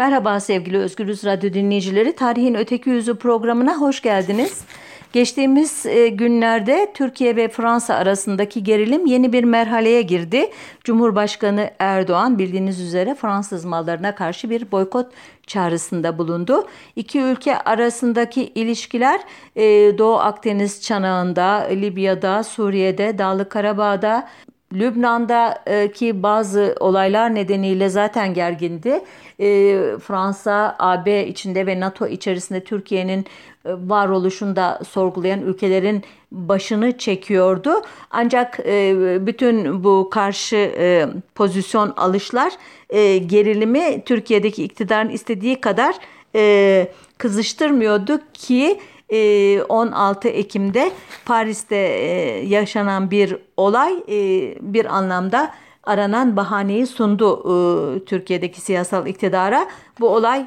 Merhaba sevgili Özgürüz Radyo dinleyicileri. Tarihin Öteki Yüzü programına hoş geldiniz. Geçtiğimiz e, günlerde Türkiye ve Fransa arasındaki gerilim yeni bir merhaleye girdi. Cumhurbaşkanı Erdoğan bildiğiniz üzere Fransız mallarına karşı bir boykot çağrısında bulundu. İki ülke arasındaki ilişkiler e, Doğu Akdeniz çanağında, Libya'da, Suriye'de, Dağlı Karabağ'da, Lübnan'daki bazı olaylar nedeniyle zaten gergindi. E, Fransa, AB içinde ve NATO içerisinde Türkiye'nin e, varoluşunda sorgulayan ülkelerin başını çekiyordu. Ancak e, bütün bu karşı pozisyon alışlar gerilimi Türkiye'deki iktidarın istediği kadar kızıştırmıyordu ki 16 ee, Ekim'de Paris'te yaşanan bir olay bir anlamda aranan bahaneyi sundu Türkiye'deki siyasal iktidara. Bu olay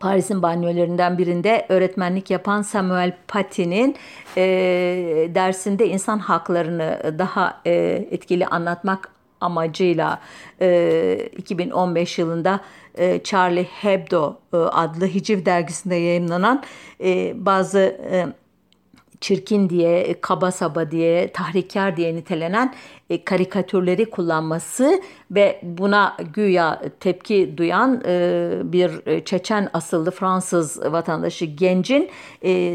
Paris'in banyolarından birinde öğretmenlik yapan Samuel Paty'nin e, dersinde insan haklarını daha e, etkili anlatmak amacıyla e, 2015 yılında e, Charlie Hebdo e, adlı Hiciv dergisinde yayınlanan e, bazı çirkin diye, kaba saba diye, tahrikkar diye nitelenen karikatürleri kullanması ve buna güya tepki duyan bir Çeçen asıllı Fransız vatandaşı gencin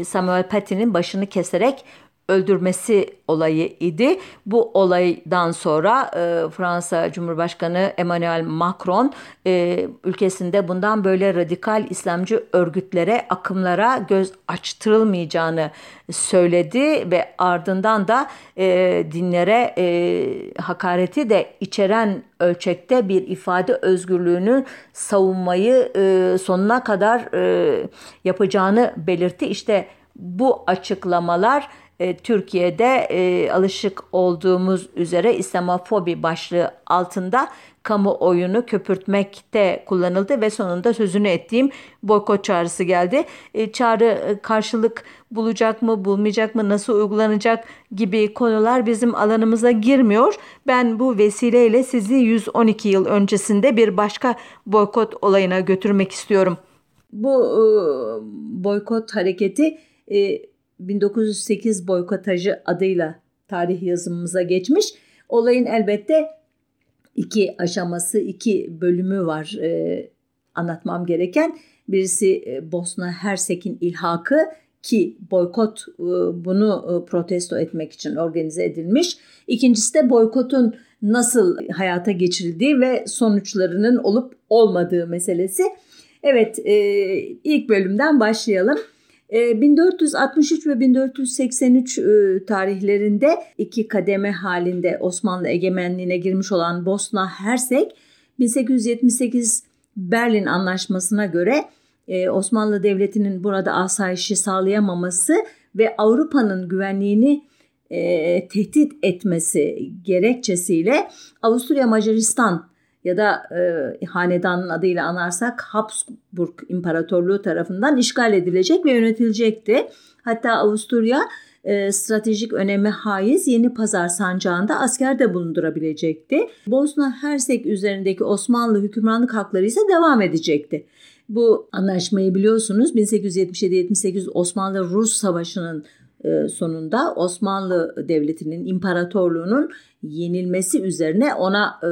Samuel Paty'nin başını keserek öldürmesi olayı idi. Bu olaydan sonra e, Fransa Cumhurbaşkanı Emmanuel Macron e, ülkesinde bundan böyle radikal İslamcı örgütlere, akımlara göz açtırılmayacağını söyledi ve ardından da e, dinlere e, hakareti de içeren ölçekte bir ifade özgürlüğünü savunmayı e, sonuna kadar e, yapacağını belirtti. İşte bu açıklamalar e, Türkiye'de e, alışık olduğumuz üzere İslamofobi başlığı altında kamuoyunu köpürtmekte kullanıldı ve sonunda sözünü ettiğim boykot çağrısı geldi. E, çağrı e, karşılık bulacak mı, bulmayacak mı, nasıl uygulanacak gibi konular bizim alanımıza girmiyor. Ben bu vesileyle sizi 112 yıl öncesinde bir başka boykot olayına götürmek istiyorum. Bu e, boykot hareketi e, 1908 boykotajı adıyla tarih yazımımıza geçmiş. Olayın elbette iki aşaması, iki bölümü var e, anlatmam gereken. Birisi e, Bosna Hersek'in ilhakı ki boykot e, bunu e, protesto etmek için organize edilmiş. İkincisi de boykotun nasıl hayata geçirildiği ve sonuçlarının olup olmadığı meselesi. Evet e, ilk bölümden başlayalım. 1463 ee, ve 1483 e, tarihlerinde iki kademe halinde Osmanlı egemenliğine girmiş olan Bosna Hersek 1878 Berlin Anlaşması'na göre e, Osmanlı Devleti'nin burada asayişi sağlayamaması ve Avrupa'nın güvenliğini e, tehdit etmesi gerekçesiyle Avusturya Macaristan ya da e, hanedanın adıyla anarsak Habsburg İmparatorluğu tarafından işgal edilecek ve yönetilecekti. Hatta Avusturya e, stratejik öneme haiz Yeni Pazar sancağında asker de bulundurabilecekti. Bosna Hersek üzerindeki Osmanlı hükümranlık hakları ise devam edecekti. Bu anlaşmayı biliyorsunuz 1877-78 Osmanlı-Rus Savaşı'nın sonunda Osmanlı Devleti'nin imparatorluğunun yenilmesi üzerine ona e,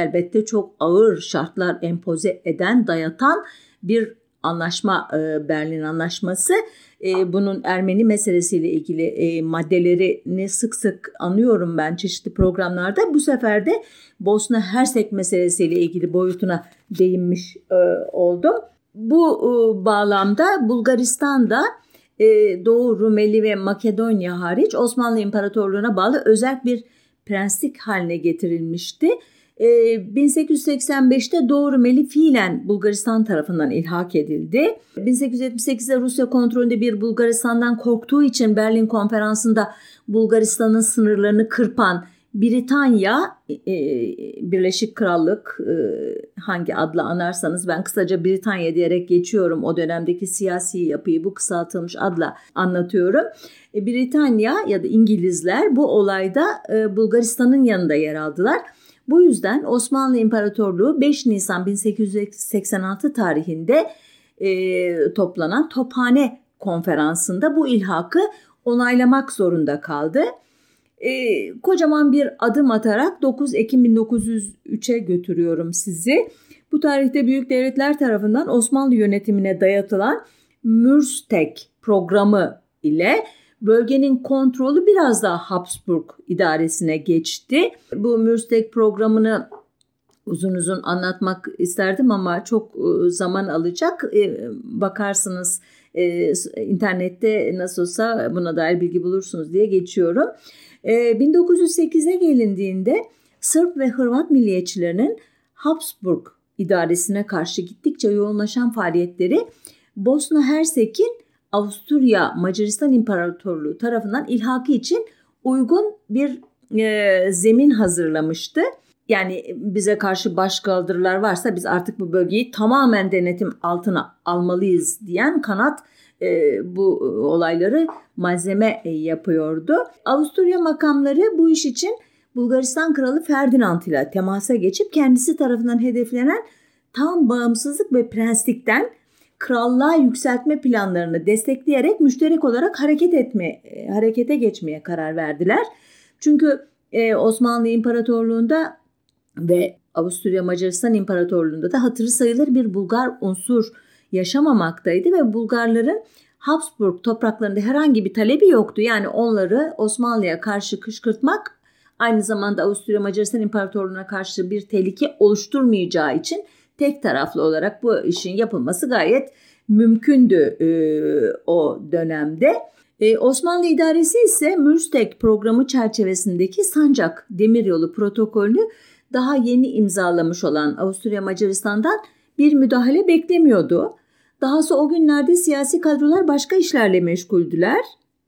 elbette çok ağır şartlar empoze eden, dayatan bir anlaşma e, Berlin Anlaşması. E, bunun Ermeni meselesiyle ilgili e, maddelerini sık sık anıyorum ben çeşitli programlarda. Bu sefer de Bosna Hersek meselesiyle ilgili boyutuna değinmiş e, oldum. Bu e, bağlamda Bulgaristan'da e, Doğu Rumeli ve Makedonya hariç Osmanlı İmparatorluğu'na bağlı özel bir prenslik haline getirilmişti. 1885'te ee, Doğu Rumeli fiilen Bulgaristan tarafından ilhak edildi. 1878'de Rusya kontrolünde bir Bulgaristan'dan korktuğu için Berlin konferansında Bulgaristan'ın sınırlarını kırpan Britanya, e, Birleşik Krallık e, hangi adla anarsanız ben kısaca Britanya diyerek geçiyorum. O dönemdeki siyasi yapıyı bu kısaltılmış adla anlatıyorum. E, Britanya ya da İngilizler bu olayda Bulgaristan'ın yanında yer aldılar. Bu yüzden Osmanlı İmparatorluğu 5 Nisan 1886 tarihinde e, toplanan Tophane konferansında bu ilhakı onaylamak zorunda kaldı. E, kocaman bir adım atarak 9 Ekim 1903'e götürüyorum sizi. Bu tarihte büyük devletler tarafından Osmanlı yönetimine dayatılan Mürstek programı ile bölgenin kontrolü biraz daha Habsburg idaresine geçti. Bu Mürstek programını uzun uzun anlatmak isterdim ama çok e, zaman alacak. E, bakarsınız e, internette nasıl olsa buna dair bilgi bulursunuz diye geçiyorum. 1908'e gelindiğinde Sırp ve Hırvat milliyetçilerinin Habsburg idaresine karşı gittikçe yoğunlaşan faaliyetleri Bosna Hersek'in Avusturya Macaristan İmparatorluğu tarafından ilhakı için uygun bir e, zemin hazırlamıştı. Yani bize karşı başkaldırılar varsa biz artık bu bölgeyi tamamen denetim altına almalıyız diyen kanat e, bu olayları malzeme yapıyordu. Avusturya makamları bu iş için Bulgaristan Kralı Ferdinand ile temasa geçip kendisi tarafından hedeflenen tam bağımsızlık ve prenslikten krallığa yükseltme planlarını destekleyerek müşterek olarak hareket etme e, harekete geçmeye karar verdiler. Çünkü e, Osmanlı İmparatorluğu'nda ve Avusturya Macaristan İmparatorluğu'nda da hatırı sayılır bir Bulgar unsur yaşamamaktaydı ve Bulgarların Habsburg topraklarında herhangi bir talebi yoktu. Yani onları Osmanlı'ya karşı kışkırtmak aynı zamanda Avusturya Macaristan İmparatorluğu'na karşı bir tehlike oluşturmayacağı için tek taraflı olarak bu işin yapılması gayet mümkündü e, o dönemde. E, Osmanlı idaresi ise Mürstek programı çerçevesindeki Sancak Demiryolu protokolünü daha yeni imzalamış olan Avusturya Macaristan'dan bir müdahale beklemiyordu. Dahası o günlerde siyasi kadrolar başka işlerle meşguldüler.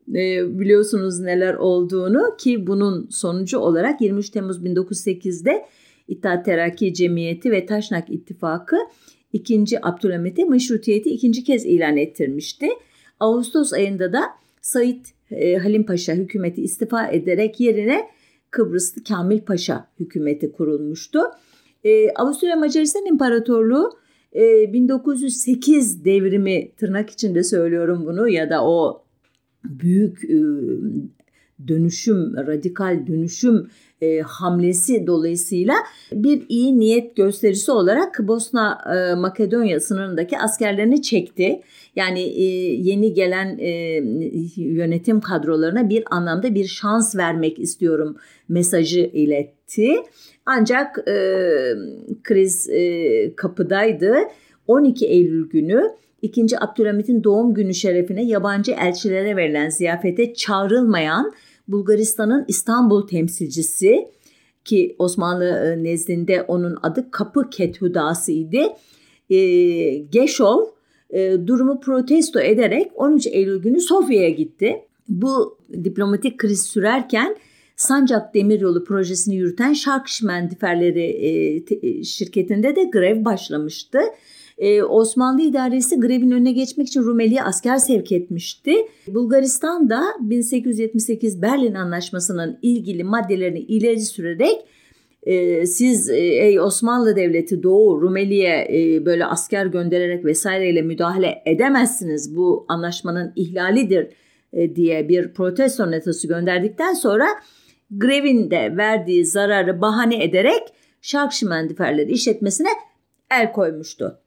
E, biliyorsunuz neler olduğunu ki bunun sonucu olarak 23 Temmuz 1908'de İttihat Terakki Cemiyeti ve Taşnak İttifakı 2. Abdülhamit'e meşrutiyeti ikinci kez ilan ettirmişti. Ağustos ayında da Said e, Halim Paşa hükümeti istifa ederek yerine Kıbrıslı Kamil Paşa hükümeti kurulmuştu. E, Avusturya Macaristan İmparatorluğu e, 1908 devrimi tırnak içinde söylüyorum bunu ya da o büyük e, dönüşüm, radikal dönüşüm e, hamlesi dolayısıyla bir iyi niyet gösterisi olarak Bosna e, Makedonya sınırındaki askerlerini çekti. Yani e, yeni gelen e, yönetim kadrolarına bir anlamda bir şans vermek istiyorum mesajı iletti. Ancak e, kriz e, kapıdaydı. 12 Eylül günü 2. Abdülhamit'in doğum günü şerefine yabancı elçilere verilen ziyafete çağrılmayan Bulgaristan'ın İstanbul temsilcisi ki Osmanlı e, nezdinde onun adı Kapı Kethudası idi. E, Geşov e, durumu protesto ederek 13 Eylül günü Sofya'ya gitti. Bu diplomatik kriz sürerken Sancak Demiryolu projesini yürüten Şark Şimendiferleri e, şirketinde de grev başlamıştı. Ee, Osmanlı idaresi grevin önüne geçmek için Rumeli'ye asker sevk etmişti. Bulgaristan da 1878 Berlin Anlaşması'nın ilgili maddelerini ileri sürerek e, siz e, ey Osmanlı Devleti Doğu Rumeli'ye e, böyle asker göndererek vesaireyle müdahale edemezsiniz. Bu anlaşmanın ihlalidir e, diye bir protesto notası gönderdikten sonra grevin de verdiği zararı bahane ederek Şark Şimendiferleri işletmesine el koymuştu.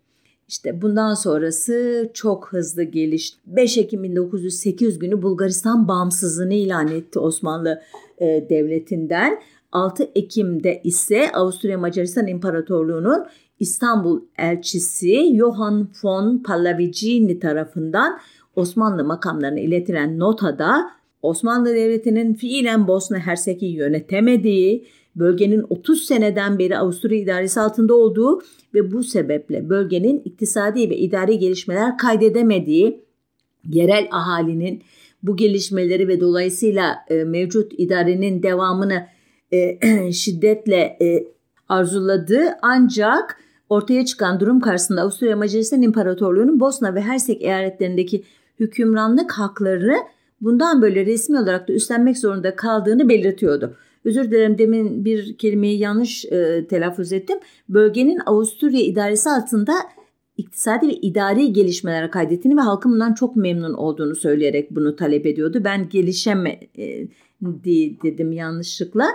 İşte bundan sonrası çok hızlı gelişti. 5 Ekim 1908 günü Bulgaristan bağımsızlığını ilan etti Osmanlı e, Devleti'nden. 6 Ekim'de ise Avusturya Macaristan İmparatorluğu'nun İstanbul elçisi Johann von Pallavicini tarafından Osmanlı makamlarına iletilen notada Osmanlı Devleti'nin fiilen Bosna Hersek'i yönetemediği, bölgenin 30 seneden beri Avusturya idaresi altında olduğu ve bu sebeple bölgenin iktisadi ve idari gelişmeler kaydedemediği, yerel ahalinin bu gelişmeleri ve dolayısıyla e, mevcut idarenin devamını e, şiddetle e, arzuladığı ancak ortaya çıkan durum karşısında Avusturya Macaristan İmparatorluğu'nun Bosna ve Hersek eyaletlerindeki hükümranlık haklarını bundan böyle resmi olarak da üstlenmek zorunda kaldığını belirtiyordu. Özür dilerim demin bir kelimeyi yanlış e, telaffuz ettim. Bölgenin Avusturya idaresi altında iktisadi ve idari gelişmeler kaydettiğini ve halkın bundan çok memnun olduğunu söyleyerek bunu talep ediyordu. Ben gelişeme e, dedim yanlışlıkla.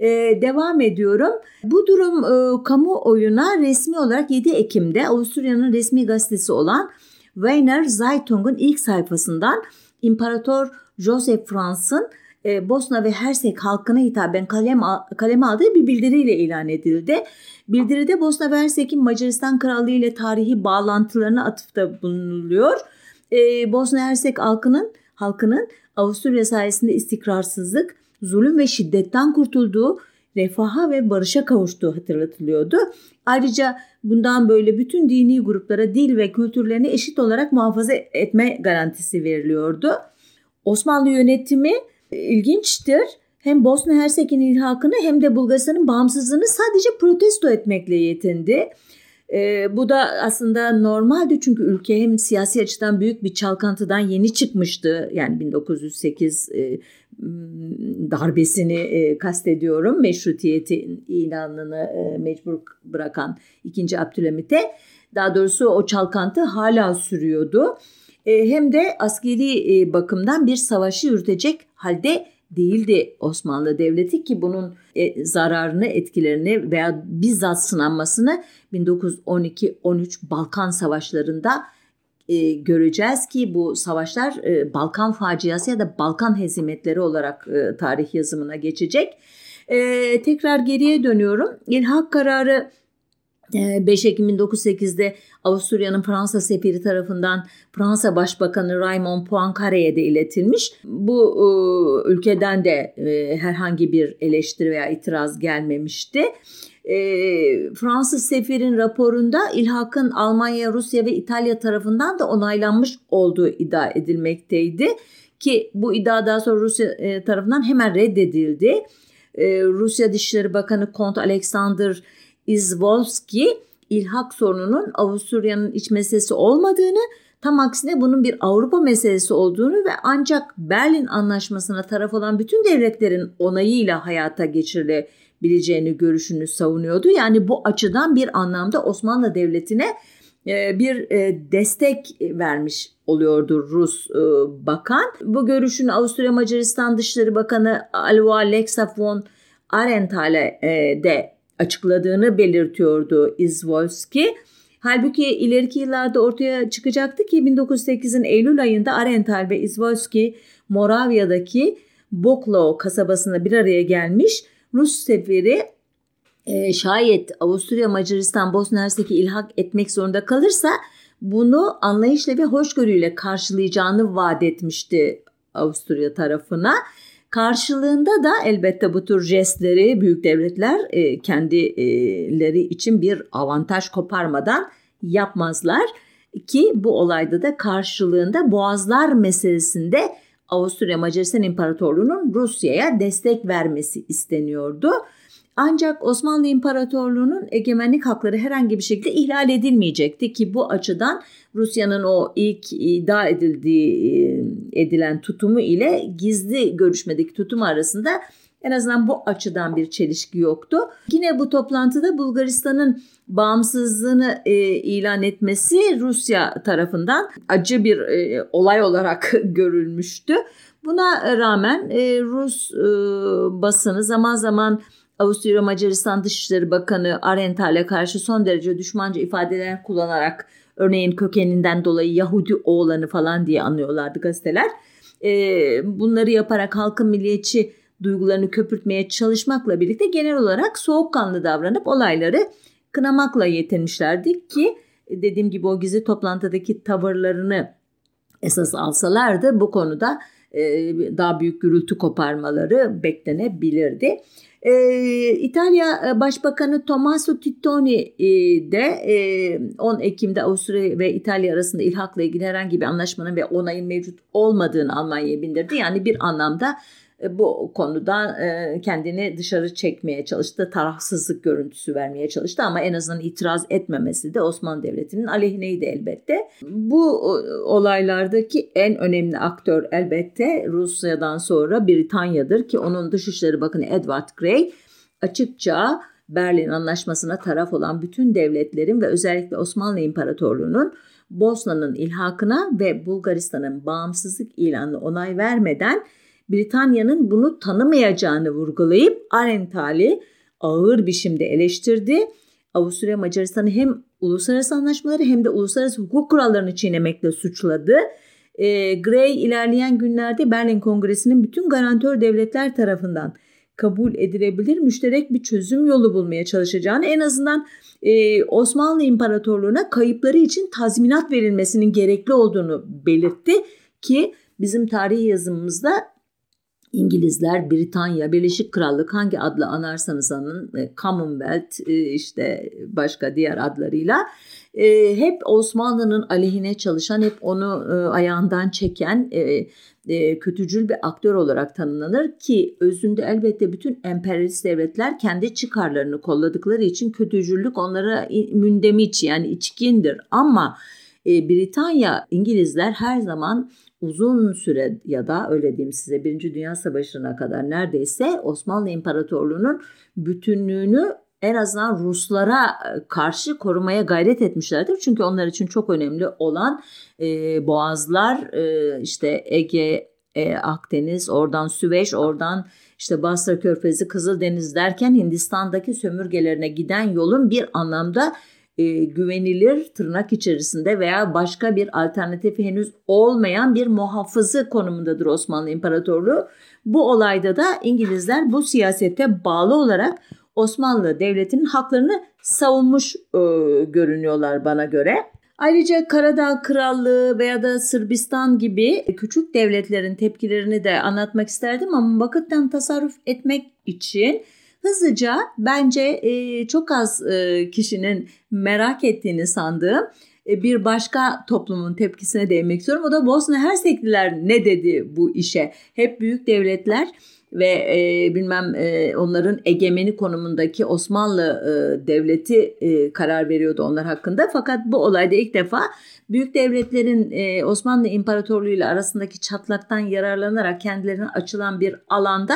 E, devam ediyorum. Bu durum e, kamuoyuna resmi olarak 7 Ekim'de Avusturya'nın resmi gazetesi olan Wiener Zeitung'un ilk sayfasından İmparator Joseph Franz'ın e, Bosna ve Hersek halkına hitaben kalem, kaleme aldığı bir bildiriyle ilan edildi. Bildiride Bosna ve Hersek'in Macaristan Krallığı ile tarihi bağlantılarına atıfta bulunuluyor. E, Bosna Hersek halkının halkının Avusturya sayesinde istikrarsızlık, zulüm ve şiddetten kurtulduğu, refaha ve barışa kavuştuğu hatırlatılıyordu. Ayrıca bundan böyle bütün dini gruplara dil ve kültürlerini eşit olarak muhafaza etme garantisi veriliyordu. Osmanlı yönetimi ilginçtir. Hem Bosna Hersek'in ilhakını hem de Bulgaristan'ın bağımsızlığını sadece protesto etmekle yetindi. E, bu da aslında normaldi çünkü ülke hem siyasi açıdan büyük bir çalkantıdan yeni çıkmıştı. Yani 1908 e, darbesini e, kastediyorum. Meşrutiyetin ilanını e, mecbur bırakan 2. Abdülhamit'e. Daha doğrusu o çalkantı hala sürüyordu. E, hem de askeri e, bakımdan bir savaşı yürütecek halde değildi Osmanlı Devleti ki bunun e, zararını, etkilerini veya bizzat sınanmasını 1912-13 Balkan Savaşları'nda göreceğiz ki bu savaşlar Balkan faciası ya da Balkan hezimetleri olarak tarih yazımına geçecek. E, tekrar geriye dönüyorum. İlhak kararı 5 Ekim 1908'de Avusturya'nın Fransa sefiri tarafından Fransa Başbakanı Raymond Poincaré'ye de iletilmiş. Bu e, ülkeden de e, herhangi bir eleştiri veya itiraz gelmemişti. E, Fransız sefirin raporunda ilhakın Almanya, Rusya ve İtalya tarafından da onaylanmış olduğu iddia edilmekteydi. Ki bu iddia daha sonra Rusya tarafından hemen reddedildi. Rusya Dışişleri Bakanı Kont Alexander Izvolski ilhak sorununun Avusturya'nın iç meselesi olmadığını, tam aksine bunun bir Avrupa meselesi olduğunu ve ancak Berlin Anlaşması'na taraf olan bütün devletlerin onayıyla hayata geçirilebileceğini görüşünü savunuyordu. Yani bu açıdan bir anlamda Osmanlı Devleti'ne e, bir e, destek vermiş oluyordu Rus e, bakan. Bu görüşün Avusturya Macaristan Dışişleri Bakanı Alva Lexa von Arenthal'e de açıkladığını belirtiyordu Izvolski. Halbuki ileriki yıllarda ortaya çıkacaktı ki 1908'in Eylül ayında Arental ve Izvolski Moravya'daki Boklo kasabasında bir araya gelmiş. Rus seferi e, şayet Avusturya, Macaristan, Bosna Hersek'i ilhak etmek zorunda kalırsa bunu anlayışla ve hoşgörüyle karşılayacağını vaat etmişti Avusturya tarafına. Karşılığında da elbette bu tür jestleri büyük devletler e, kendileri için bir avantaj koparmadan yapmazlar ki bu olayda da karşılığında Boğazlar meselesinde Avusturya Macaristan İmparatorluğu'nun Rusya'ya destek vermesi isteniyordu. Ancak Osmanlı İmparatorluğu'nun egemenlik hakları herhangi bir şekilde ihlal edilmeyecekti ki bu açıdan Rusya'nın o ilk iddia edildiği e, edilen tutumu ile gizli görüşmedeki tutum arasında en azından bu açıdan bir çelişki yoktu. Yine bu toplantıda Bulgaristan'ın bağımsızlığını e, ilan etmesi Rusya tarafından acı bir e, olay olarak görülmüştü. Buna rağmen e, Rus e, basını zaman zaman Avusturya Macaristan Dışişleri Bakanı Arental'e karşı son derece düşmanca ifadeler kullanarak örneğin kökeninden dolayı Yahudi oğlanı falan diye anlıyorlardı gazeteler. E, bunları yaparak halkın milliyetçi duygularını köpürtmeye çalışmakla birlikte genel olarak soğukkanlı davranıp olayları kınamakla yetinmişlerdi ki dediğim gibi o gizli toplantıdaki tavırlarını esas alsalardı bu konuda e, daha büyük gürültü koparmaları beklenebilirdi. Ee, İtalya e, Başbakanı Tommaso Tittoni e, de e, 10 Ekim'de Avusturya ve İtalya arasında ilhakla ilgili herhangi bir anlaşmanın ve onayın mevcut olmadığını Almanya'ya bildirdi. Yani bir anlamda bu konuda e, kendini dışarı çekmeye çalıştı. Tarafsızlık görüntüsü vermeye çalıştı ama en azından itiraz etmemesi de Osmanlı Devleti'nin aleyhineydi elbette. Bu olaylardaki en önemli aktör elbette Rusya'dan sonra Britanya'dır ki onun Dışişleri Bakanı Edward Grey açıkça Berlin Anlaşması'na taraf olan bütün devletlerin ve özellikle Osmanlı İmparatorluğu'nun Bosna'nın ilhakına ve Bulgaristan'ın bağımsızlık ilanına onay vermeden Britanya'nın bunu tanımayacağını vurgulayıp Arendtal'i ağır biçimde eleştirdi. Avusturya Macaristan'ı hem uluslararası anlaşmaları hem de uluslararası hukuk kurallarını çiğnemekle suçladı. E, Gray ilerleyen günlerde Berlin Kongresi'nin bütün garantör devletler tarafından kabul edilebilir müşterek bir çözüm yolu bulmaya çalışacağını en azından e, Osmanlı İmparatorluğu'na kayıpları için tazminat verilmesinin gerekli olduğunu belirtti ki bizim tarih yazımımızda İngilizler, Britanya, Birleşik Krallık hangi adla anarsanız anın e, Commonwealth e, işte başka diğer adlarıyla e, hep Osmanlı'nın aleyhine çalışan, hep onu ayağından çeken kötücül bir aktör olarak tanımlanır ki özünde elbette bütün emperyalist devletler kendi çıkarlarını kolladıkları için kötücüllük onlara mündemiç yani içkindir. Ama Britanya, İngilizler her zaman uzun süre ya da öyle diyeyim size Birinci Dünya Savaşı'na kadar neredeyse Osmanlı İmparatorluğu'nun bütünlüğünü en azından Ruslara e, karşı korumaya gayret etmişlerdir. Çünkü onlar için çok önemli olan e, boğazlar e, işte Ege, e, Akdeniz, oradan Süveyş, oradan işte Basra Körfezi, Kızıldeniz derken Hindistan'daki sömürgelerine giden yolun bir anlamda e, güvenilir tırnak içerisinde veya başka bir alternatifi henüz olmayan bir muhafızı konumundadır Osmanlı İmparatorluğu. Bu olayda da İngilizler bu siyasete bağlı olarak Osmanlı Devleti'nin haklarını savunmuş e, görünüyorlar bana göre. Ayrıca Karadağ Krallığı veya da Sırbistan gibi küçük devletlerin tepkilerini de anlatmak isterdim ama vakitten tasarruf etmek için hızlıca bence e, çok az e, kişinin merak ettiğini sandığım e, bir başka toplumun tepkisine değinmek istiyorum. O da Bosna Hersekliler ne dedi bu işe? Hep büyük devletler ve e, bilmem e, onların egemeni konumundaki Osmanlı e, devleti e, karar veriyordu onlar hakkında. Fakat bu olayda ilk defa büyük devletlerin e, Osmanlı İmparatorluğu ile arasındaki çatlaktan yararlanarak kendilerine açılan bir alanda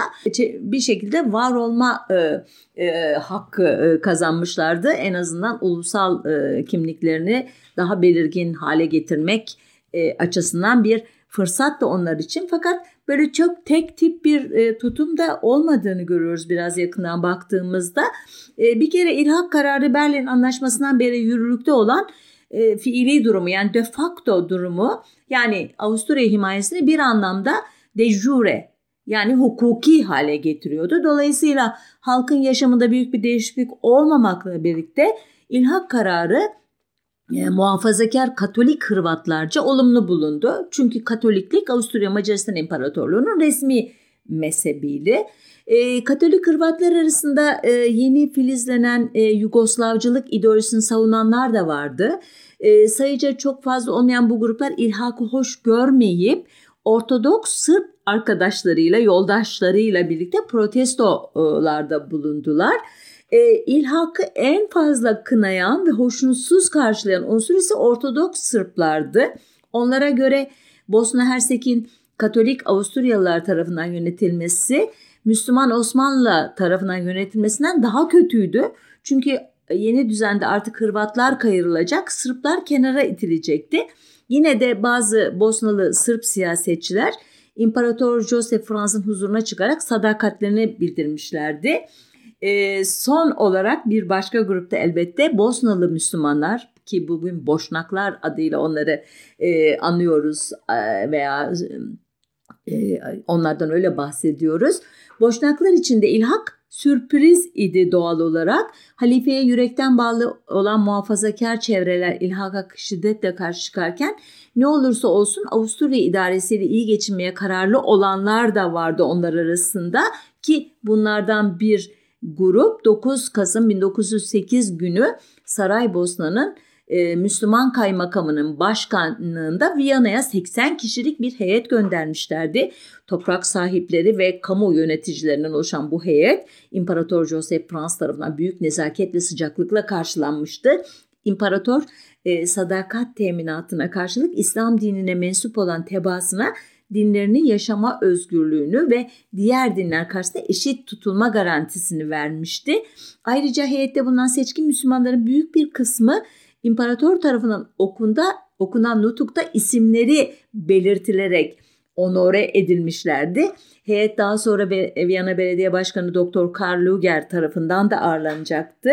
bir şekilde var olma e, e, hakkı e, kazanmışlardı. En azından ulusal e, kimliklerini daha belirgin hale getirmek e, açısından bir fırsat da onlar için. Fakat böyle çok tek tip bir e, tutum da olmadığını görüyoruz biraz yakından baktığımızda. E, bir kere ilhak kararı Berlin Anlaşması'ndan beri yürürlükte olan e, fiili durumu yani de facto durumu yani Avusturya himayesini bir anlamda de jure yani hukuki hale getiriyordu. Dolayısıyla halkın yaşamında büyük bir değişiklik olmamakla birlikte ilhak kararı e, muhafazakar Katolik Hırvatlarca olumlu bulundu. Çünkü Katoliklik Avusturya Macaristan İmparatorluğu'nun resmi mezhebiydi. E, Katolik Hırvatlar arasında e, yeni filizlenen e, Yugoslavcılık ideolojisini savunanlar da vardı. E, sayıca çok fazla olmayan bu gruplar ilhakı hoş görmeyip Ortodoks Sırp arkadaşlarıyla, yoldaşlarıyla birlikte protestolarda bulundular. E, ilhakı en fazla kınayan ve hoşnutsuz karşılayan unsur ise Ortodoks Sırplardı. Onlara göre Bosna Hersek'in Katolik Avusturyalılar tarafından yönetilmesi Müslüman Osmanlı tarafından yönetilmesinden daha kötüydü. Çünkü yeni düzende artık Hırvatlar kayırılacak, Sırplar kenara itilecekti. Yine de bazı Bosnalı Sırp siyasetçiler İmparator Joseph Franz'ın huzuruna çıkarak sadakatlerini bildirmişlerdi. E, son olarak bir başka grupta elbette Bosnalı Müslümanlar ki bugün Boşnaklar adıyla onları e, anıyoruz e, veya e, onlardan öyle bahsediyoruz. Boşnaklar için de ilhak sürpriz idi doğal olarak. Halifeye yürekten bağlı olan muhafazakar çevreler ilhaka şiddetle karşı çıkarken ne olursa olsun Avusturya idaresiyle iyi geçinmeye kararlı olanlar da vardı onlar arasında ki bunlardan bir grup 9 Kasım 1908 günü Saraybosna'nın e, Müslüman kaymakamının başkanlığında Viyana'ya 80 kişilik bir heyet göndermişlerdi. Toprak sahipleri ve kamu yöneticilerinden oluşan bu heyet İmparator Joseph Frans tarafından büyük nezaket ve sıcaklıkla karşılanmıştı. İmparator e, sadakat teminatına karşılık İslam dinine mensup olan tebaasına dinlerini yaşama özgürlüğünü ve diğer dinler karşısında eşit tutulma garantisini vermişti. Ayrıca heyette bulunan seçkin Müslümanların büyük bir kısmı imparator tarafından okunda okunan nutukta isimleri belirtilerek onore edilmişlerdi. Heyet daha sonra Viyana Belediye Başkanı Doktor Karl Luger tarafından da ağırlanacaktı.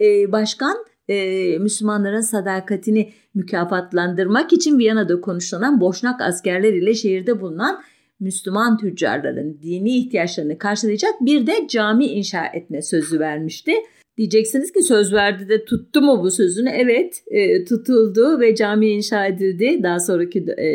Ee, başkan e, Müslümanların sadakatini mükafatlandırmak için Viyana'da konuşulan boşnak askerler ile şehirde bulunan Müslüman tüccarların dini ihtiyaçlarını karşılayacak bir de cami inşa etme sözü vermişti. Diyeceksiniz ki söz verdi de tuttu mu bu sözünü? Evet e, tutuldu ve cami inşa edildi daha sonraki e,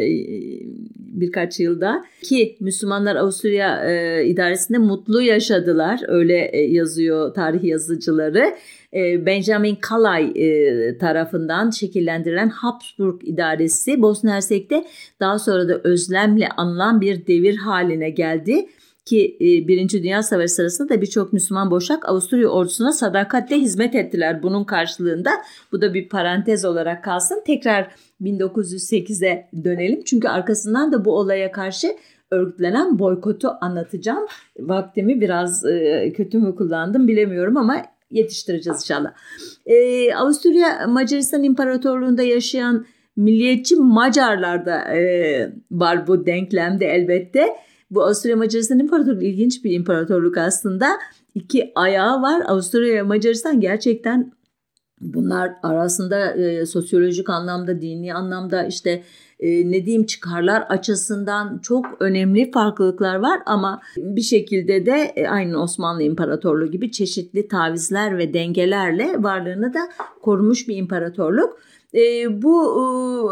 birkaç yılda. Ki Müslümanlar Avusturya e, idaresinde mutlu yaşadılar öyle e, yazıyor tarih yazıcıları. E, Benjamin Kalay e, tarafından şekillendirilen Habsburg idaresi Bosna Hersek'te daha sonra da özlemle anılan bir devir haline geldi ki e, Birinci Dünya Savaşı sırasında da birçok Müslüman boşak Avusturya ordusuna sadakatle hizmet ettiler bunun karşılığında. Bu da bir parantez olarak kalsın. Tekrar 1908'e dönelim çünkü arkasından da bu olaya karşı örgütlenen boykotu anlatacağım. Vaktimi biraz kötü mü kullandım bilemiyorum ama yetiştireceğiz inşallah. Ee, Avusturya Macaristan İmparatorluğu'nda yaşayan milliyetçi Macarlar da e, var bu denklemde elbette. Bu Avusturya Macaristan İmparatorluğu ilginç bir imparatorluk aslında. İki ayağı var. Avusturya ve Macaristan gerçekten bunlar arasında e, sosyolojik anlamda, dini anlamda işte e, ne diyeyim çıkarlar açısından çok önemli farklılıklar var ama bir şekilde de e, aynı Osmanlı İmparatorluğu gibi çeşitli tavizler ve dengelerle varlığını da korumuş bir imparatorluk. E, bu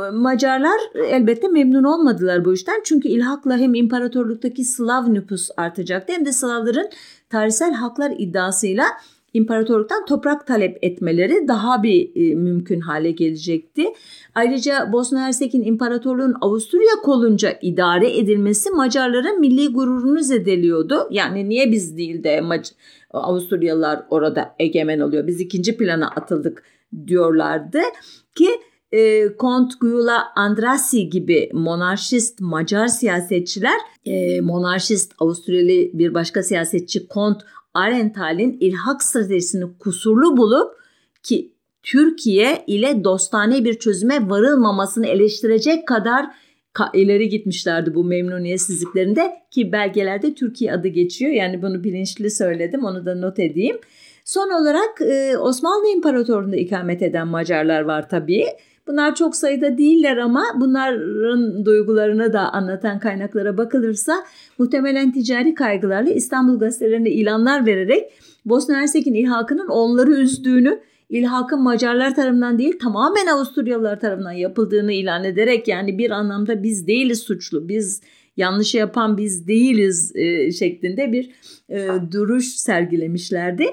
e, Macarlar elbette memnun olmadılar bu işten çünkü ilhakla hem imparatorluktaki Slav nüfus artacaktı hem de Slavların tarihsel haklar iddiasıyla imparatorluktan toprak talep etmeleri daha bir e, mümkün hale gelecekti. Ayrıca Bosna Hersek'in imparatorluğun Avusturya kolunca idare edilmesi Macarların milli gururunu zedeliyordu. Yani niye biz değil de Mac Avusturyalılar orada egemen oluyor? Biz ikinci plana atıldık diyorlardı ki e, Kont Gyula Andrasi gibi monarşist Macar siyasetçiler, e, monarşist Avusturyalı bir başka siyasetçi Kont Arenthal'in ilhak stratejisini kusurlu bulup ki Türkiye ile dostane bir çözüme varılmamasını eleştirecek kadar ileri gitmişlerdi bu memnuniyetsizliklerinde ki belgelerde Türkiye adı geçiyor. Yani bunu bilinçli söyledim onu da not edeyim. Son olarak e, Osmanlı İmparatorluğu'nda ikamet eden Macarlar var tabii. Bunlar çok sayıda değiller ama bunların duygularını da anlatan kaynaklara bakılırsa muhtemelen ticari kaygılarla İstanbul gazetelerinde ilanlar vererek Bosna Hersek'in ilhakının onları üzdüğünü, ilhakın Macarlar tarafından değil tamamen Avusturyalılar tarafından yapıldığını ilan ederek yani bir anlamda biz değiliz suçlu, biz yanlış yapan biz değiliz e, şeklinde bir e, duruş sergilemişlerdi.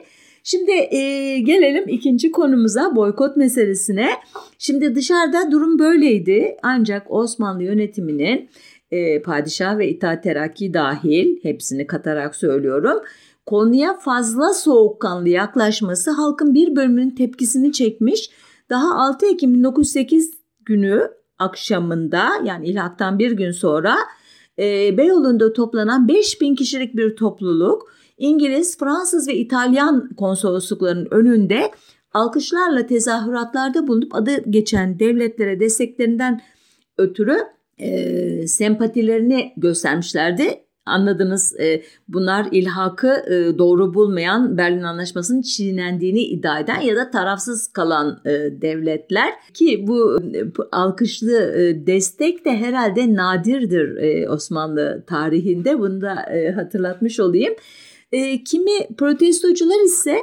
Şimdi e, gelelim ikinci konumuza boykot meselesine. Şimdi dışarıda durum böyleydi ancak Osmanlı yönetiminin e, padişah ve itaat terakki dahil hepsini katarak söylüyorum. Konuya fazla soğukkanlı yaklaşması halkın bir bölümünün tepkisini çekmiş. Daha 6 Ekim 1908 günü akşamında yani ilhaktan bir gün sonra e, Beyoğlu'nda toplanan 5000 kişilik bir topluluk İngiliz, Fransız ve İtalyan konsolosluklarının önünde alkışlarla tezahüratlarda bulunup adı geçen devletlere desteklerinden ötürü e, sempatilerini göstermişlerdi. Anladınız e, bunlar ilhakı e, doğru bulmayan Berlin Anlaşması'nın çiğnendiğini iddia eden ya da tarafsız kalan e, devletler ki bu e, alkışlı e, destek de herhalde nadirdir e, Osmanlı tarihinde bunu da e, hatırlatmış olayım. E, kimi protestocular ise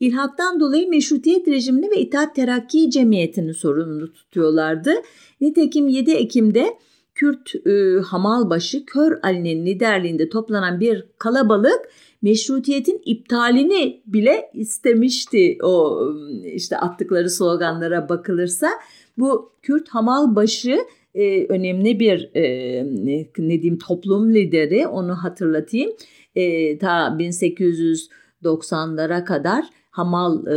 ilhaktan dolayı meşrutiyet rejimini ve itaat terakki cemiyetini sorumlu tutuyorlardı. Nitekim 7 Ekim'de Kürt e, Hamalbaşı Kör Ali'nin liderliğinde toplanan bir kalabalık meşrutiyetin iptalini bile istemişti o işte attıkları sloganlara bakılırsa. Bu Kürt Hamalbaşı e, önemli bir e, ne diyeyim toplum lideri onu hatırlatayım. E, ta 1890'lara kadar hamal e,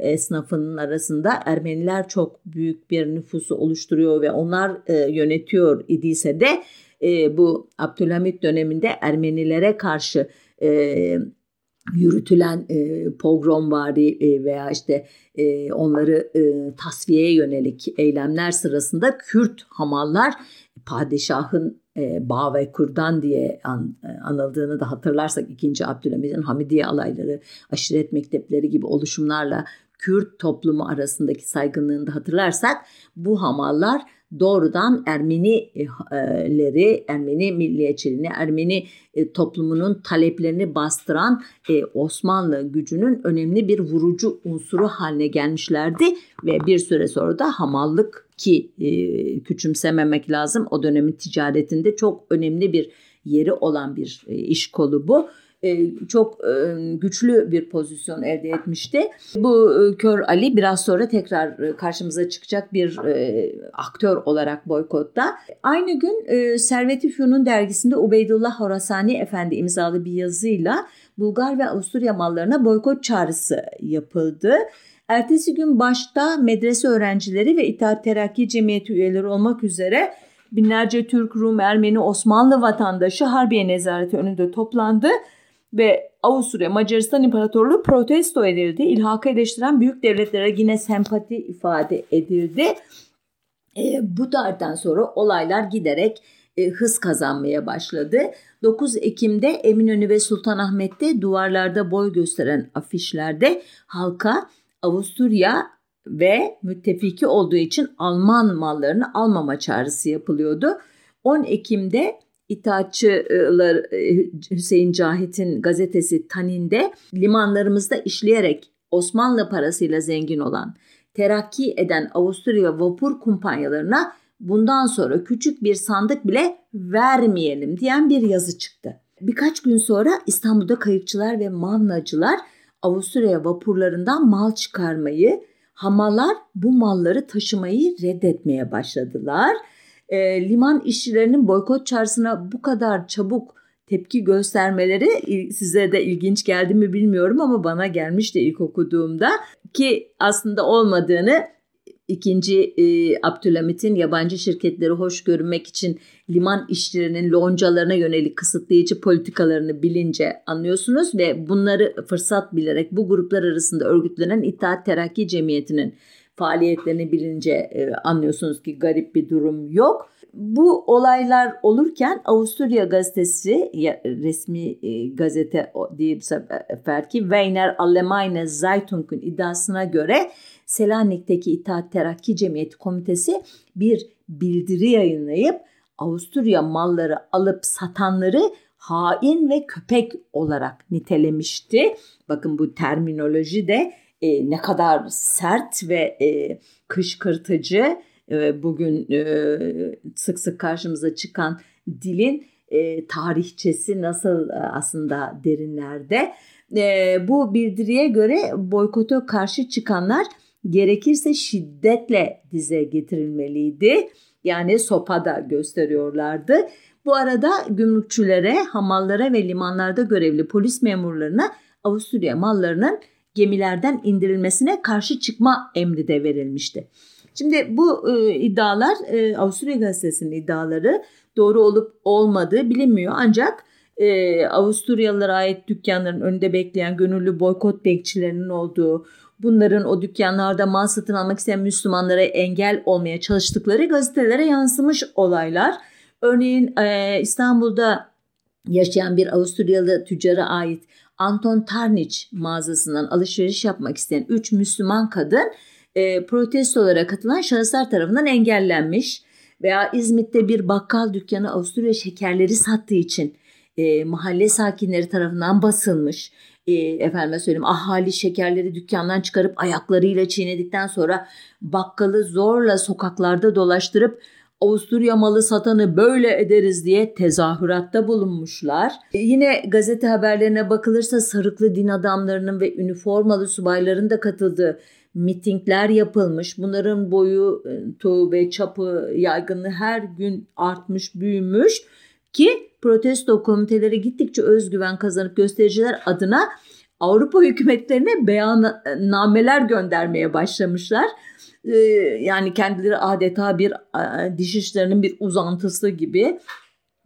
esnafının arasında Ermeniler çok büyük bir nüfusu oluşturuyor ve onlar e, yönetiyor idiyse de e, bu Abdülhamit döneminde Ermenilere karşı e, yürütülen e, pogromvari e, veya işte e, onları e, tasfiyeye yönelik eylemler sırasında Kürt hamallar padişahın e, Bağ ve Kurdan diye an, e, anıldığını da hatırlarsak 2. Abdülhamid'in Hamidiye alayları, aşiret mektepleri gibi oluşumlarla Kürt toplumu arasındaki saygınlığını da hatırlarsak bu hamallar doğrudan Ermenileri, Ermeni milliyetçiliğini, Ermeni e, toplumunun taleplerini bastıran e, Osmanlı gücünün önemli bir vurucu unsuru haline gelmişlerdi ve bir süre sonra da hamallık ki e, küçümsememek lazım o dönemin ticaretinde çok önemli bir yeri olan bir iş kolu bu. E, çok e, güçlü bir pozisyon elde etmişti. Bu e, Kör Ali biraz sonra tekrar karşımıza çıkacak bir aktör olarak boykotta. Aynı gün Servet-i Fünun dergisinde Ubeydullah Horasani Efendi imzalı bir yazıyla Bulgar ve Avusturya mallarına boykot çağrısı yapıldı. Ertesi gün başta medrese öğrencileri ve İttihat Terakki Cemiyeti üyeleri olmak üzere binlerce Türk, Rum, Ermeni, Osmanlı vatandaşı Harbiye Nezareti önünde toplandı ve Avusturya Macaristan İmparatorluğu protesto edildi. İlhakı eleştiren büyük devletlere yine sempati ifade edildi. E, bu tarihten sonra olaylar giderek e, hız kazanmaya başladı. 9 Ekim'de Eminönü ve Sultanahmet'te duvarlarda boy gösteren afişlerde halka Avusturya ve müttefiki olduğu için Alman mallarını almama çağrısı yapılıyordu. 10 Ekim'de İttihatçılar e, Hüseyin Cahit'in gazetesi Tanin'de limanlarımızda işleyerek Osmanlı parasıyla zengin olan, terakki eden Avusturya vapur kumpanyalarına bundan sonra küçük bir sandık bile vermeyelim diyen bir yazı çıktı. Birkaç gün sonra İstanbul'da kayıkçılar ve mavnacılar Avusturya vapurlarından mal çıkarmayı, hamalar bu malları taşımayı reddetmeye başladılar. E, liman işçilerinin boykot çağrısına bu kadar çabuk tepki göstermeleri size de ilginç geldi mi bilmiyorum ama bana gelmişti ilk okuduğumda ki aslında olmadığını ikinci e, Abdülhamit'in yabancı şirketleri hoş görünmek için liman işçilerinin loncalarına yönelik kısıtlayıcı politikalarını bilince anlıyorsunuz ve bunları fırsat bilerek bu gruplar arasında örgütlenen İttihat Terakki Cemiyeti'nin faaliyetlerini bilince e, anlıyorsunuz ki garip bir durum yok. Bu olaylar olurken Avusturya gazetesi ya, resmi e, gazete değil sefer ki Weiner Allgemeine Zeitung'un iddiasına göre Selanik'teki İttihat Terakki Cemiyeti Komitesi bir bildiri yayınlayıp Avusturya malları alıp satanları hain ve köpek olarak nitelemişti. Bakın bu terminoloji de e, ne kadar sert ve e, kışkırtıcı e, bugün sık sık karşımıza çıkan dilin tarihçesi nasıl aslında derinlerde. Bu bildiriye göre boykota karşı çıkanlar gerekirse şiddetle dize getirilmeliydi. Yani sopada gösteriyorlardı. Bu arada gümrükçülere, hamallara ve limanlarda görevli polis memurlarına Avusturya mallarının gemilerden indirilmesine karşı çıkma emri de verilmişti. Şimdi bu e, iddialar e, Avusturya Gazetesi'nin iddiaları doğru olup olmadığı bilinmiyor ancak e, Avusturyalılara ait dükkanların önünde bekleyen gönüllü boykot bekçilerinin olduğu, bunların o dükkanlarda mal satın almak isteyen Müslümanlara engel olmaya çalıştıkları gazetelere yansımış olaylar. Örneğin e, İstanbul'da yaşayan bir Avusturyalı tüccara ait Anton Tarnich mağazasından alışveriş yapmak isteyen 3 Müslüman kadın e, protestolara katılan şahıslar tarafından engellenmiş veya İzmit'te bir bakkal dükkanı Avusturya şekerleri sattığı için e, mahalle sakinleri tarafından basılmış. E, efendime söyleyeyim ahali şekerleri dükkandan çıkarıp ayaklarıyla çiğnedikten sonra bakkalı zorla sokaklarda dolaştırıp Avusturya malı satanı böyle ederiz diye tezahüratta bulunmuşlar. E, yine gazete haberlerine bakılırsa sarıklı din adamlarının ve üniformalı subayların da katıldığı mitingler yapılmış. Bunların boyu e, ve çapı yaygınlığı her gün artmış, büyümüş ki protesto komiteleri gittikçe özgüven kazanıp göstericiler adına Avrupa hükümetlerine beyannameler göndermeye başlamışlar. Ee, yani kendileri adeta bir diş işlerinin bir uzantısı gibi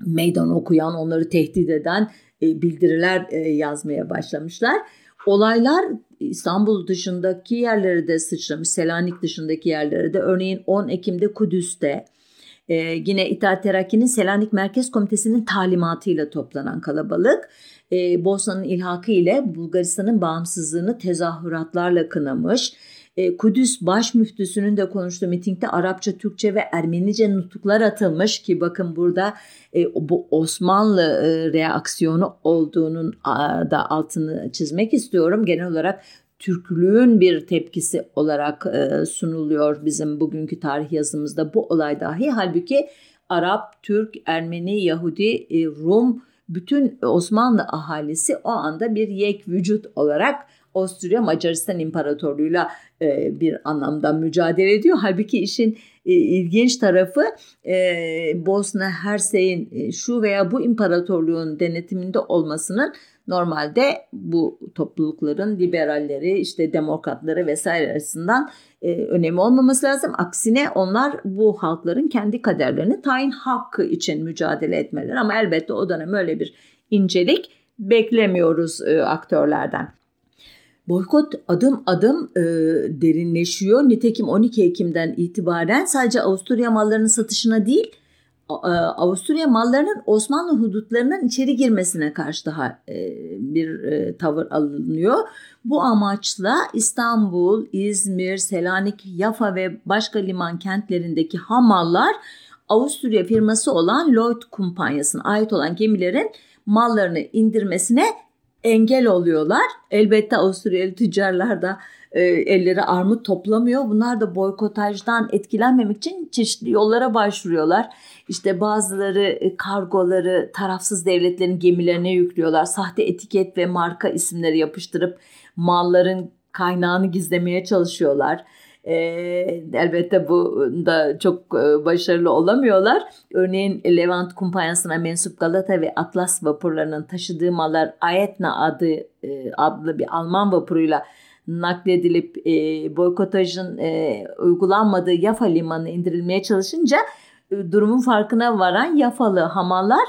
meydan okuyan, onları tehdit eden e, bildiriler e, yazmaya başlamışlar. Olaylar İstanbul dışındaki yerlere de sıçramış. Selanik dışındaki yerlere de. Örneğin 10 Ekim'de Kudüs'te e, yine İttihat Terakki'nin Selanik Merkez Komitesi'nin talimatıyla toplanan kalabalık e, Bosna'nın ilhakı ile Bulgaristan'ın bağımsızlığını tezahüratlarla kınamış. E, Kudüs baş müftüsünün de konuştuğu mitingde Arapça, Türkçe ve Ermenice nutuklar atılmış ki bakın burada e, bu Osmanlı e, reaksiyonu olduğunun da altını çizmek istiyorum. Genel olarak Türklüğün bir tepkisi olarak sunuluyor bizim bugünkü tarih yazımızda bu olay dahi. Halbuki Arap, Türk, Ermeni, Yahudi, Rum bütün Osmanlı ahalisi o anda bir yek vücut olarak Avusturya Macaristan İmparatorluğu'yla e, bir anlamda mücadele ediyor. Halbuki işin e, ilginç tarafı e, Bosna Hersey'in e, şu veya bu imparatorluğun denetiminde olmasının normalde bu toplulukların liberalleri işte demokratları vesaire arasından e, önemi olmaması lazım. Aksine onlar bu halkların kendi kaderlerini tayin hakkı için mücadele etmeleri ama elbette o dönem öyle bir incelik beklemiyoruz e, aktörlerden. Boykot adım adım e, derinleşiyor. Nitekim 12 Ekim'den itibaren sadece Avusturya mallarının satışına değil, e, Avusturya mallarının Osmanlı hudutlarının içeri girmesine karşı daha e, bir e, tavır alınıyor. Bu amaçla İstanbul, İzmir, Selanik, Yafa ve başka liman kentlerindeki hamallar Avusturya firması olan Lloyd Kumpanyası'na ait olan gemilerin mallarını indirmesine engel oluyorlar. Elbette Avusturyalı tüccarlar da e, elleri armut toplamıyor. Bunlar da boykotajdan etkilenmemek için çeşitli yollara başvuruyorlar. İşte bazıları e, kargoları tarafsız devletlerin gemilerine yüklüyorlar. Sahte etiket ve marka isimleri yapıştırıp malların kaynağını gizlemeye çalışıyorlar. E, elbette bu da çok başarılı olamıyorlar. Örneğin Levant kumpanyasına mensup Galata ve Atlas vapurlarının taşıdığı mallar Ayetna adı e, adlı bir Alman vapuruyla nakledilip e, boykotajın e, uygulanmadığı Yafa limanına indirilmeye çalışınca e, durumun farkına varan Yafalı hamallar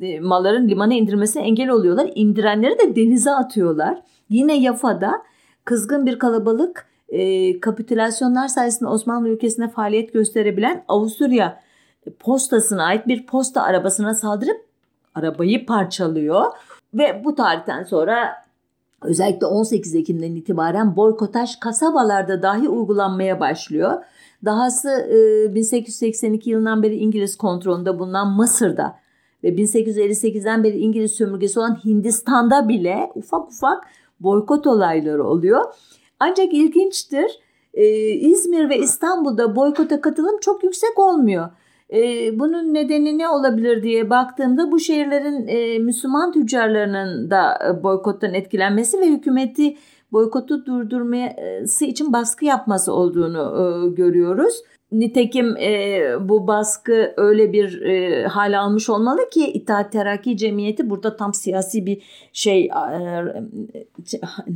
e, malların limana indirmesine engel oluyorlar. İndirenleri de denize atıyorlar. Yine Yafa'da kızgın bir kalabalık e, kapitülasyonlar sayesinde Osmanlı ülkesine faaliyet gösterebilen Avusturya postasına ait bir posta arabasına saldırıp arabayı parçalıyor. Ve bu tarihten sonra özellikle 18 Ekim'den itibaren boykotaj kasabalarda dahi uygulanmaya başlıyor. Dahası 1882 yılından beri İngiliz kontrolünde bulunan Mısır'da ve 1858'den beri İngiliz sömürgesi olan Hindistan'da bile ufak ufak boykot olayları oluyor. Ancak ilginçtir İzmir ve İstanbul'da boykota katılım çok yüksek olmuyor. bunun nedeni ne olabilir diye baktığımda bu şehirlerin Müslüman tüccarlarının da boykottan etkilenmesi ve hükümeti boykotu durdurması için baskı yapması olduğunu e, görüyoruz. Nitekim e, bu baskı öyle bir e, hal almış olmalı ki İttihat Terakki Cemiyeti burada tam siyasi bir şey e,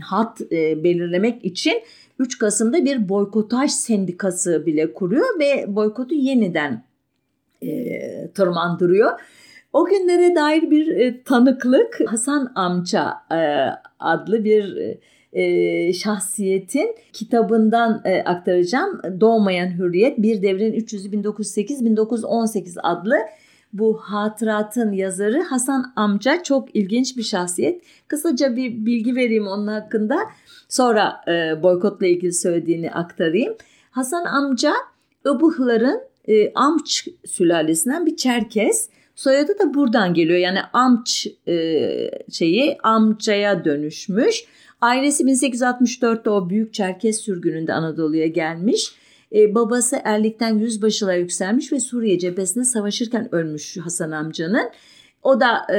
hat e, belirlemek için 3 Kasım'da bir boykotaj sendikası bile kuruyor ve boykotu yeniden e, tırmandırıyor. O günlere dair bir e, tanıklık Hasan Amca e, adlı bir e, e, şahsiyetin kitabından e, aktaracağım. Doğmayan Hürriyet Bir Devrin 300'ü 1908-1918 adlı bu hatıratın yazarı Hasan Amca çok ilginç bir şahsiyet. Kısaca bir bilgi vereyim onun hakkında. Sonra e, boykotla ilgili söylediğini aktarayım. Hasan Amca Ibıhların e, Amç sülalesinden bir Çerkes. Soyadı da buradan geliyor. Yani Amç e, şeyi Amca'ya dönüşmüş. Ailesi 1864'te o büyük Çerkes sürgününde Anadolu'ya gelmiş. E, babası erlikten yüzbaşılığa yükselmiş ve Suriye cephesinde savaşırken ölmüş Hasan amcanın. O da e,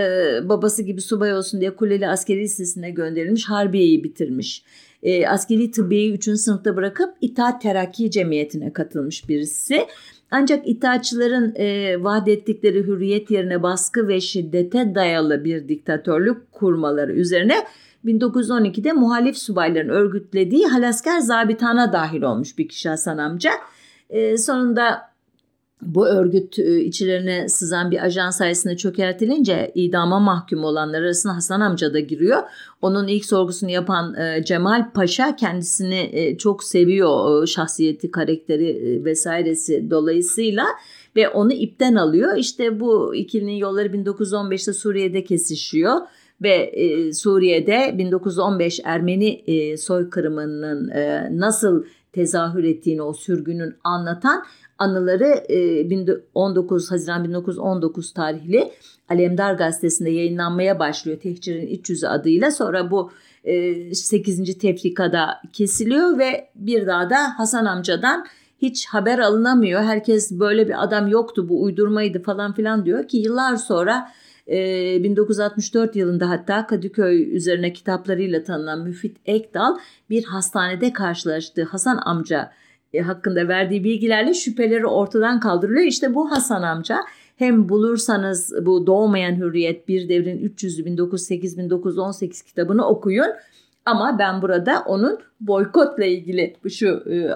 babası gibi subay olsun diye Kuleli Askeri Lisesi'ne gönderilmiş. Harbiye'yi bitirmiş. E, askeri tıbbiyeyi 3. sınıfta bırakıp İttihat Terakki Cemiyeti'ne katılmış birisi. Ancak itaatçıların e, vaat ettikleri hürriyet yerine baskı ve şiddete dayalı bir diktatörlük kurmaları üzerine 1912'de muhalif subayların örgütlediği Halasker Zabitana dahil olmuş bir kişi Hasan amca. E, sonunda bu örgüt e, içlerine sızan bir ajan sayesinde çökertilince idama mahkum olanlar arasında Hasan amca da giriyor. Onun ilk sorgusunu yapan e, Cemal Paşa kendisini e, çok seviyor şahsiyeti, karakteri vesairesi dolayısıyla ve onu ipten alıyor. İşte bu ikilinin yolları 1915'te Suriye'de kesişiyor ve Suriye'de 1915 Ermeni soykırımının nasıl tezahür ettiğini o sürgünün anlatan anıları 19 Haziran 1919 tarihli Alemdar gazetesinde yayınlanmaya başlıyor. Tehcir'in iç yüzü adıyla. Sonra bu 8. tefrikada kesiliyor ve bir daha da Hasan amcadan hiç haber alınamıyor. Herkes böyle bir adam yoktu bu uydurmaydı falan filan diyor ki yıllar sonra 1964 yılında hatta Kadıköy üzerine kitaplarıyla tanınan Müfit Ekdal bir hastanede karşılaştığı Hasan amca hakkında verdiği bilgilerle şüpheleri ortadan kaldırılıyor. İşte bu Hasan amca hem bulursanız bu Doğmayan Hürriyet Bir Devrin 300'ü 1908-1918 kitabını okuyun. Ama ben burada onun boykotla ilgili şu e,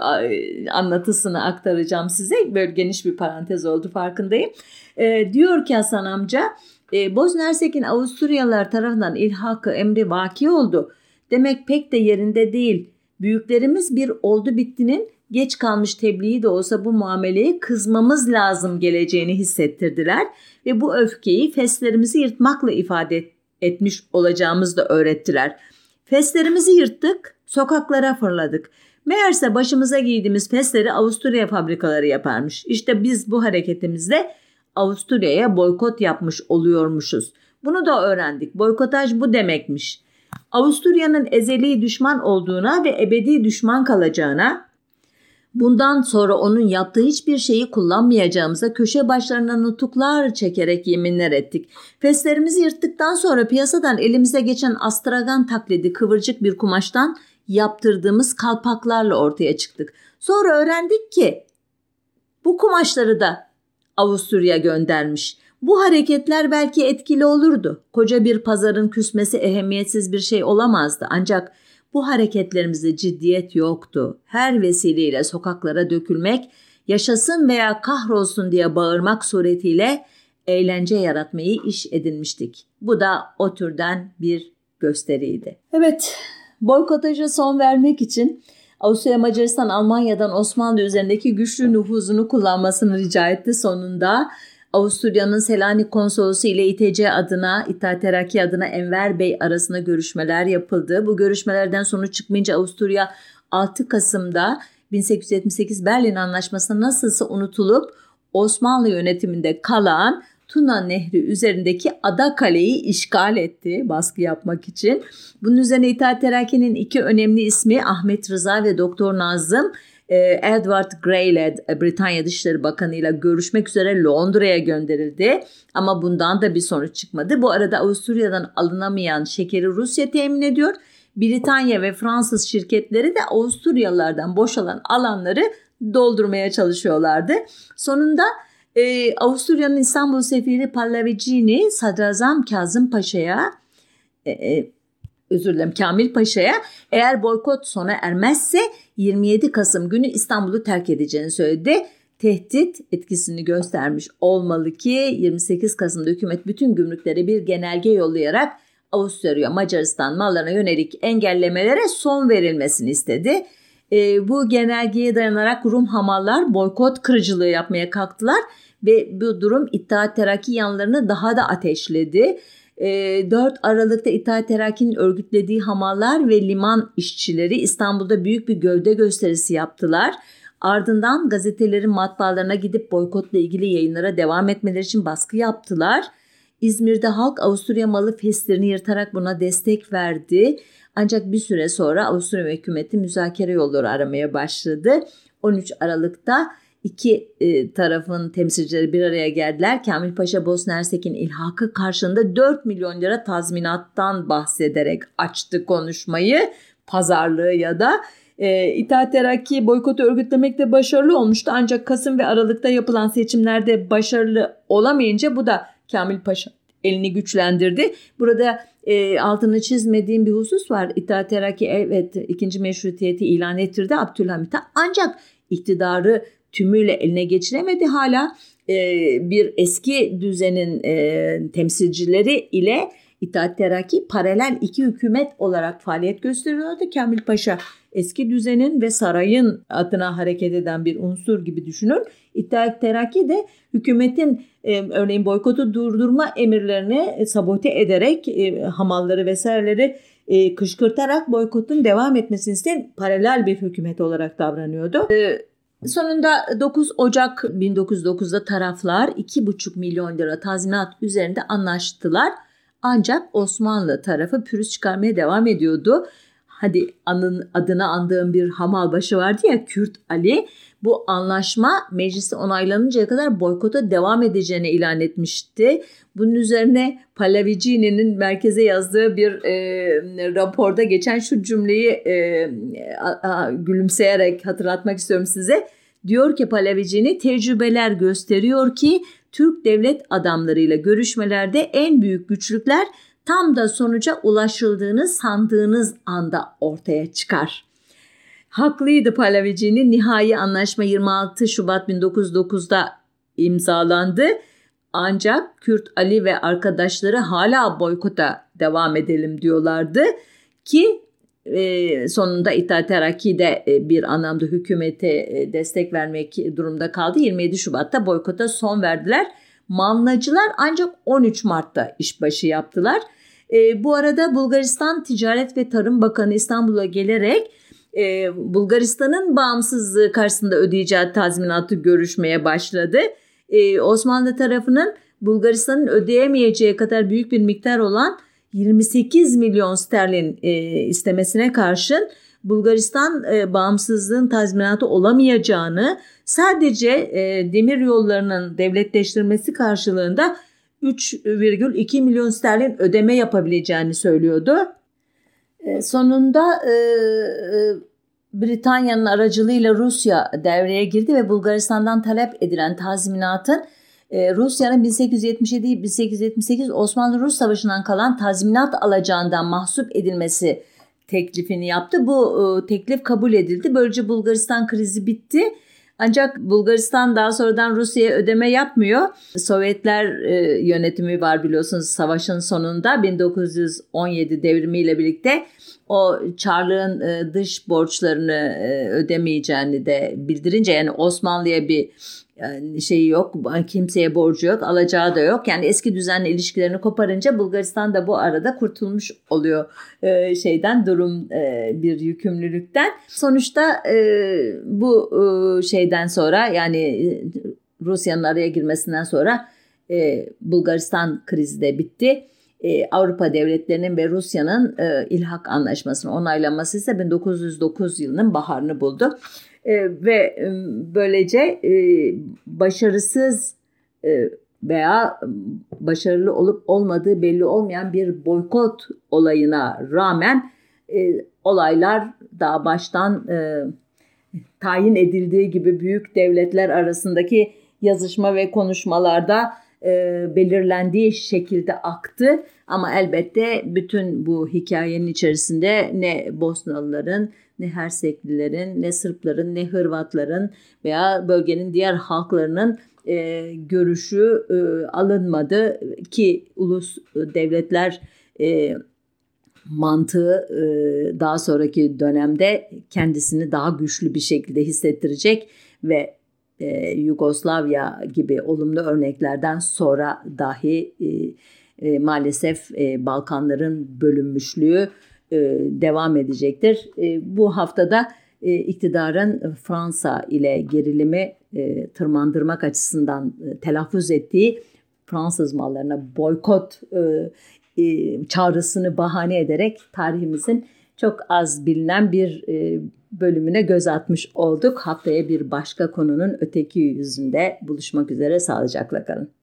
anlatısını aktaracağım size. Böyle geniş bir parantez oldu farkındayım. E, diyor ki Hasan amca, e, Bosna Hersek'in Avusturyalılar tarafından ilhakı emri vaki oldu. Demek pek de yerinde değil. Büyüklerimiz bir oldu bittinin geç kalmış tebliği de olsa bu muameleye kızmamız lazım geleceğini hissettirdiler ve bu öfkeyi feslerimizi yırtmakla ifade etmiş olacağımızı da öğrettiler. Feslerimizi yırttık, sokaklara fırladık. Meğerse başımıza giydiğimiz fesleri Avusturya fabrikaları yaparmış. İşte biz bu hareketimizde Avusturya'ya boykot yapmış oluyormuşuz. Bunu da öğrendik. Boykotaj bu demekmiş. Avusturya'nın ezeli düşman olduğuna ve ebedi düşman kalacağına, Bundan sonra onun yaptığı hiçbir şeyi kullanmayacağımıza köşe başlarına nutuklar çekerek yeminler ettik. Feslerimizi yırttıktan sonra piyasadan elimize geçen astragan taklidi kıvırcık bir kumaştan yaptırdığımız kalpaklarla ortaya çıktık. Sonra öğrendik ki bu kumaşları da Avusturya göndermiş. Bu hareketler belki etkili olurdu. Koca bir pazarın küsmesi ehemmiyetsiz bir şey olamazdı. Ancak bu hareketlerimizde ciddiyet yoktu. Her vesileyle sokaklara dökülmek, yaşasın veya kahrolsun diye bağırmak suretiyle eğlence yaratmayı iş edinmiştik. Bu da o türden bir gösteriydi. Evet, boykotaja son vermek için Avusturya Macaristan Almanya'dan Osmanlı üzerindeki güçlü nüfuzunu kullanmasını rica etti sonunda. Avusturya'nın Selanik konsolosu ile İTC adına, İttihat Terakki adına Enver Bey arasında görüşmeler yapıldı. Bu görüşmelerden sonuç çıkmayınca Avusturya 6 Kasım'da 1878 Berlin Anlaşması nasılsa unutulup Osmanlı yönetiminde kalan Tuna Nehri üzerindeki Ada Kale'yi işgal etti baskı yapmak için. Bunun üzerine İttihat Terakki'nin iki önemli ismi Ahmet Rıza ve Doktor Nazım Edward Grey ile e, Britanya Dışişleri Bakanı ile görüşmek üzere Londra'ya gönderildi. Ama bundan da bir sonuç çıkmadı. Bu arada Avusturya'dan alınamayan şekeri Rusya temin ediyor. Britanya ve Fransız şirketleri de Avusturyalılardan boşalan alanları doldurmaya çalışıyorlardı. Sonunda e, Avusturya'nın İstanbul Sefiri Pallavicini Sadrazam Kazım Paşa'ya e, e, özür dilerim Kamil Paşa'ya eğer boykot sona ermezse 27 Kasım günü İstanbul'u terk edeceğini söyledi. Tehdit etkisini göstermiş olmalı ki 28 Kasım'da hükümet bütün gümrüklere bir genelge yollayarak Avusturya, Macaristan mallarına yönelik engellemelere son verilmesini istedi. E, bu genelgeye dayanarak Rum hamallar boykot kırıcılığı yapmaya kalktılar ve bu durum İttihat Terakki yanlarını daha da ateşledi. 4 ee, Aralık'ta İttihat Terakki'nin örgütlediği hamallar ve liman işçileri İstanbul'da büyük bir gövde gösterisi yaptılar. Ardından gazetelerin matbaalarına gidip boykotla ilgili yayınlara devam etmeleri için baskı yaptılar. İzmir'de halk Avusturya malı festlerini yırtarak buna destek verdi. Ancak bir süre sonra Avusturya hükümeti müzakere yolları aramaya başladı. 13 Aralık'ta iki e, tarafın temsilcileri bir araya geldiler. Kamil Paşa Bosna Hersek'in ilhakı karşılığında 4 milyon lira tazminattan bahsederek açtı konuşmayı. Pazarlığı ya da e, İttihat Terakki boykotu örgütlemekte başarılı olmuştu. Ancak Kasım ve Aralık'ta yapılan seçimlerde başarılı olamayınca bu da Kamil Paşa elini güçlendirdi. Burada e, altını çizmediğim bir husus var. İttihat Terakki evet ikinci meşrutiyeti ilan ettirdi Abdülhamit'e ancak iktidarı tümüyle eline geçiremedi. Hala e, bir eski düzenin e, temsilcileri ile İttihat Terakki paralel iki hükümet olarak faaliyet gösteriyordu. Kamil Paşa eski düzenin ve sarayın adına hareket eden bir unsur gibi düşünün. İttihat Terakki de hükümetin e, örneğin boykotu durdurma emirlerini e, sabote ederek e, hamalları vesaireleri e, kışkırtarak boykotun devam etmesini isteyen paralel bir hükümet olarak davranıyordu. E, Sonunda 9 Ocak 1909'da taraflar 2,5 milyon lira tazminat üzerinde anlaştılar. Ancak Osmanlı tarafı pürüz çıkarmaya devam ediyordu. Hadi anın, adını andığım bir hamalbaşı vardı ya Kürt Ali. Bu anlaşma mecliste onaylanıncaya kadar boykota devam edeceğini ilan etmişti. Bunun üzerine Pallavicini'nin merkeze yazdığı bir e, raporda geçen şu cümleyi e, a, a, gülümseyerek hatırlatmak istiyorum size. Diyor ki Pallavicini tecrübeler gösteriyor ki Türk devlet adamlarıyla görüşmelerde en büyük güçlükler tam da sonuca ulaşıldığını sandığınız anda ortaya çıkar. Haklıydı Pallavicini. Nihai anlaşma 26 Şubat 1909'da imzalandı. Ancak Kürt Ali ve arkadaşları hala boykota devam edelim diyorlardı ki e, sonunda İttihat Terakki de e, bir anlamda hükümete e, destek vermek durumda kaldı. 27 Şubat'ta boykota son verdiler. Manlacılar ancak 13 Mart'ta işbaşı yaptılar. E, bu arada Bulgaristan Ticaret ve Tarım Bakanı İstanbul'a gelerek e, Bulgaristan'ın bağımsızlığı karşısında ödeyeceği tazminatı görüşmeye başladı. E, Osmanlı tarafının Bulgaristan'ın ödeyemeyeceği kadar büyük bir miktar olan 28 milyon sterlin e, istemesine karşın Bulgaristan e, bağımsızlığın tazminatı olamayacağını sadece e, demir yollarının devletleştirmesi karşılığında 3,2 milyon sterlin ödeme yapabileceğini söylüyordu. E, sonunda e, e, Britanya'nın aracılığıyla Rusya devreye girdi ve Bulgaristan'dan talep edilen tazminatın e, Rusya'nın 1877-1878 Osmanlı-Rus Savaşı'ndan kalan tazminat alacağından mahsup edilmesi teklifini yaptı. Bu e, teklif kabul edildi. Böylece Bulgaristan krizi bitti. Ancak Bulgaristan daha sonradan Rusya'ya ödeme yapmıyor. Sovyetler e, yönetimi var biliyorsunuz savaşın sonunda 1917 devrimiyle birlikte o Çarlığın e, dış borçlarını e, ödemeyeceğini de bildirince yani Osmanlı'ya bir yani şeyi yok, kimseye borcu yok, alacağı da yok. Yani eski düzenle ilişkilerini koparınca Bulgaristan da bu arada kurtulmuş oluyor e, şeyden durum e, bir yükümlülükten. Sonuçta e, bu e, şeyden sonra yani e, Rusya'nın araya girmesinden sonra e, Bulgaristan krizi de bitti. E, Avrupa devletlerinin ve Rusya'nın e, ilhak anlaşmasını onaylaması ise 1909 yılının baharını buldu. E, ve e, böylece e, başarısız e, veya başarılı olup olmadığı belli olmayan bir boykot olayına rağmen e, olaylar daha baştan e, tayin edildiği gibi büyük devletler arasındaki yazışma ve konuşmalarda e, belirlendiği şekilde aktı. Ama elbette bütün bu hikayenin içerisinde ne Bosnalıların ne Herseklilerin, ne Sırpların, ne Hırvatların veya bölgenin diğer halklarının e, görüşü e, alınmadı ki ulus devletler e, mantığı e, daha sonraki dönemde kendisini daha güçlü bir şekilde hissettirecek ve e, Yugoslavya gibi olumlu örneklerden sonra dahi e, e, maalesef e, Balkanların bölünmüşlüğü e, devam edecektir. E, bu haftada e, iktidarın Fransa ile gerilimi tırmandırmak açısından telaffuz ettiği Fransız mallarına boykot e, e, çağrısını bahane ederek tarihimizin çok az bilinen bir e, bölümüne göz atmış olduk. Haftaya bir başka konunun öteki yüzünde buluşmak üzere sağlıcakla kalın.